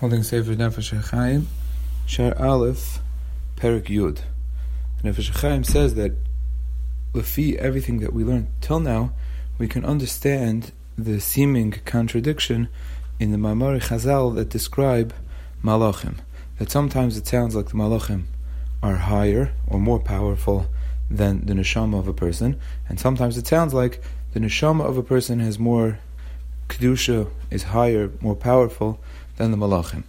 holding Sefer Nefesh HaChaim, Shaar Aleph, Perek Yud. Nefesh HaChaim says that Lefi, everything that we learned till now, we can understand the seeming contradiction in the Mamari Chazal that describe Malachim. That sometimes it sounds like the Malachim are higher or more powerful than the neshama of a person, and sometimes it sounds like the neshama of a person has more kedusha, is higher, more powerful than the malachim.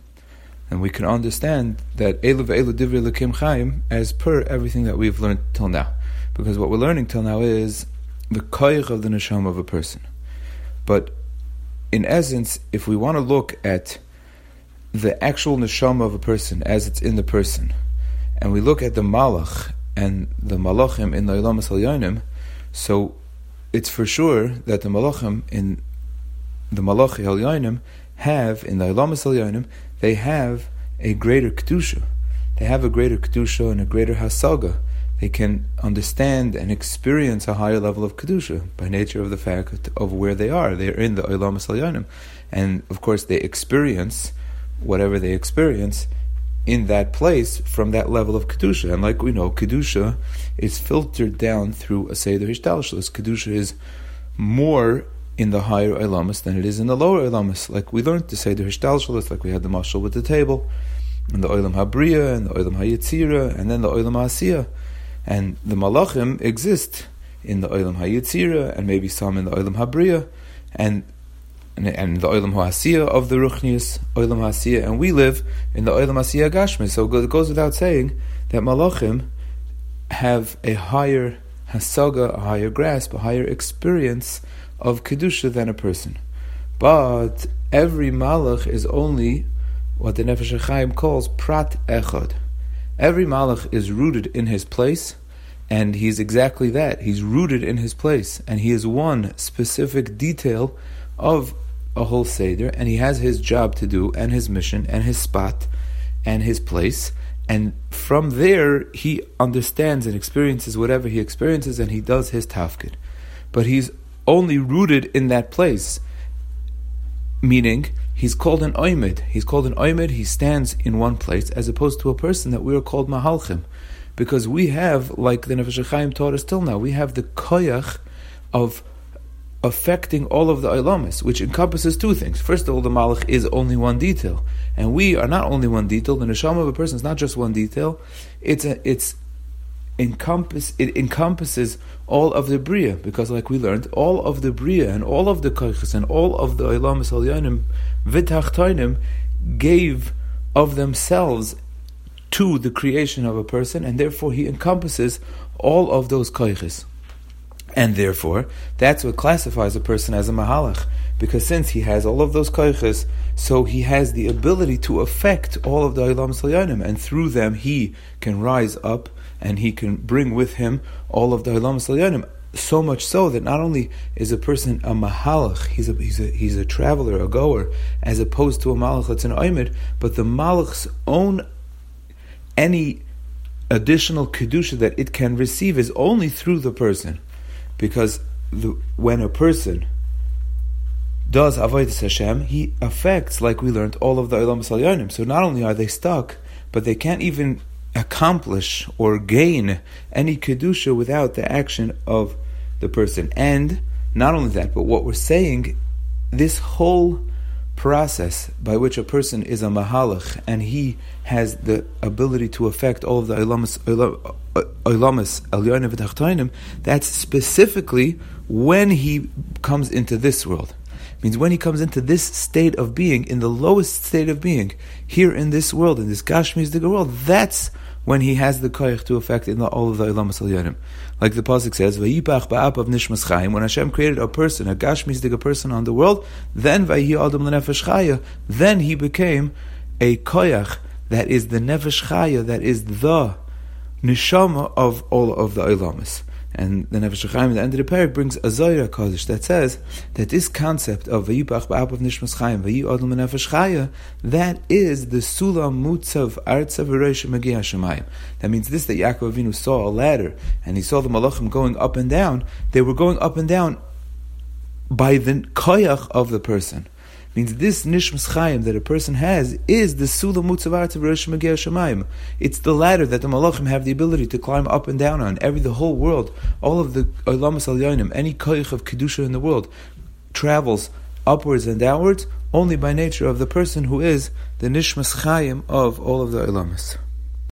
And we can understand that Elu ve'elu divrei lekim chaim as per everything that we've learned till now. Because what we're learning till now is the koyach of the neshama of a person. But in essence, if we want to look at the actual neshama of a person as it's in the person, and we look at the malach and the malachim in the Olam Yonim, so it's for sure that the malachim in the malachi Yonim have in the Ilamas Yonim, they have a greater kedusha. They have a greater kedusha and a greater hasaga. They can understand and experience a higher level of kedusha by nature of the fact of where they are. They are in the Ilamas Yonim, and of course they experience whatever they experience in that place from that level of kedusha. And like we know, kedusha is filtered down through a seder hishtalshlus. Kedusha is more in the higher ilamas than it is in the lower ilamas. Like we learned to say the hishtalshalis, like we had the mashal with the table, and the oilam habriya, and the oilam hayitzira, and then the oilam hasiya. And the malachim exist in the oilam hayitzira, and maybe some in the oilam habriya, and and, the oilam hasiya of the ruchnius, oilam hasiya, and we live in the oilam hasiya gashmi. So it goes without saying that malachim have a higher hasaga, a higher grasp, a higher experience of kedusha than a person. But every malach is only what the Nefesh HaChaim calls prat echad. Every malach is rooted in his place, and he's exactly that. He's rooted in his place, and he is one specific detail of a whole seder, and he has his job to do, and his mission, and his spot, and his place. And from there, he understands and experiences whatever he experiences, and he does his tafkid. But he's only rooted in that place. Meaning, he's called an oimid. He's called an oimid, he stands in one place, as opposed to a person that we are called mahalchim. Because we have, like the Nefesh HaChaim taught us till now, we have the koyach of affecting all of the ilamis, which encompasses two things. First of all, the malach is only one detail, and we are not only one detail. The neshama of a person is not just one detail; it's a, it's encompass it encompasses all of the bria because like we learned all of the bria and all of the koiches and all of the ilamis alyanim v'tachtoinim gave of themselves to the creation of a person and therefore he encompasses all of those koiches and therefore that's what classifies a person as a mahalach because since he has all of those koiches so he has the ability to affect all of the ilam salyanim and through them he can rise up and he can bring with him all of the Hilam Salyanim. So much so that not only is a person a mahalach, he's a, he's a, he's a traveler, a goer, as opposed to a malach that's an oimid, but the malach's own, any additional kedusha that it can receive is only through the person. Because the, when a person does avodah Hashem, he affects, like we learned, all of the Olam Salyanim. So not only are they stuck, but they can't even accomplish or gain any kedusha without the action of the person. And not only that, but what we're saying, this whole process by which a person is a mahalach and he has the ability to affect all of the ilamas elyonim uh, that's specifically when he comes into this world. Means when he comes into this state of being, in the lowest state of being, here in this world, in this Gashmi's world, that's when he has the koich to affect in all of the Ilam Salyanim. Like the Pasuk says, Vayipach ba'ap of Nishmas Chaim, when Hashem created a person, a Gashmi's person on the world, then Vayi Adam Lenefesh Chaya, then he became a koyach that is the Nefesh Chaya, that is the neshama of all of the Ilamis. And the Nefesh Chaim at the end of the parak brings a Zohar Kodesh that says that this concept of Vayipach Ba'ap of Nishmas Chaim, Vayi Odom Nefesh Chaya, that is the Sulam Mutzav Artzav Rosh Magia Shemayim. That means this, that Yaakov Avinu saw a ladder, and he saw the Malachim going up and down, they were going up and down by the koyach of the person. Means this nishmas chayim that a person has is the sula mutzavar Shemayim. It's the ladder that the malachim have the ability to climb up and down on. Every the whole world, all of the olamas al any koich of kedusha in the world, travels upwards and downwards only by nature of the person who is the nishmas chayim of all of the olamas.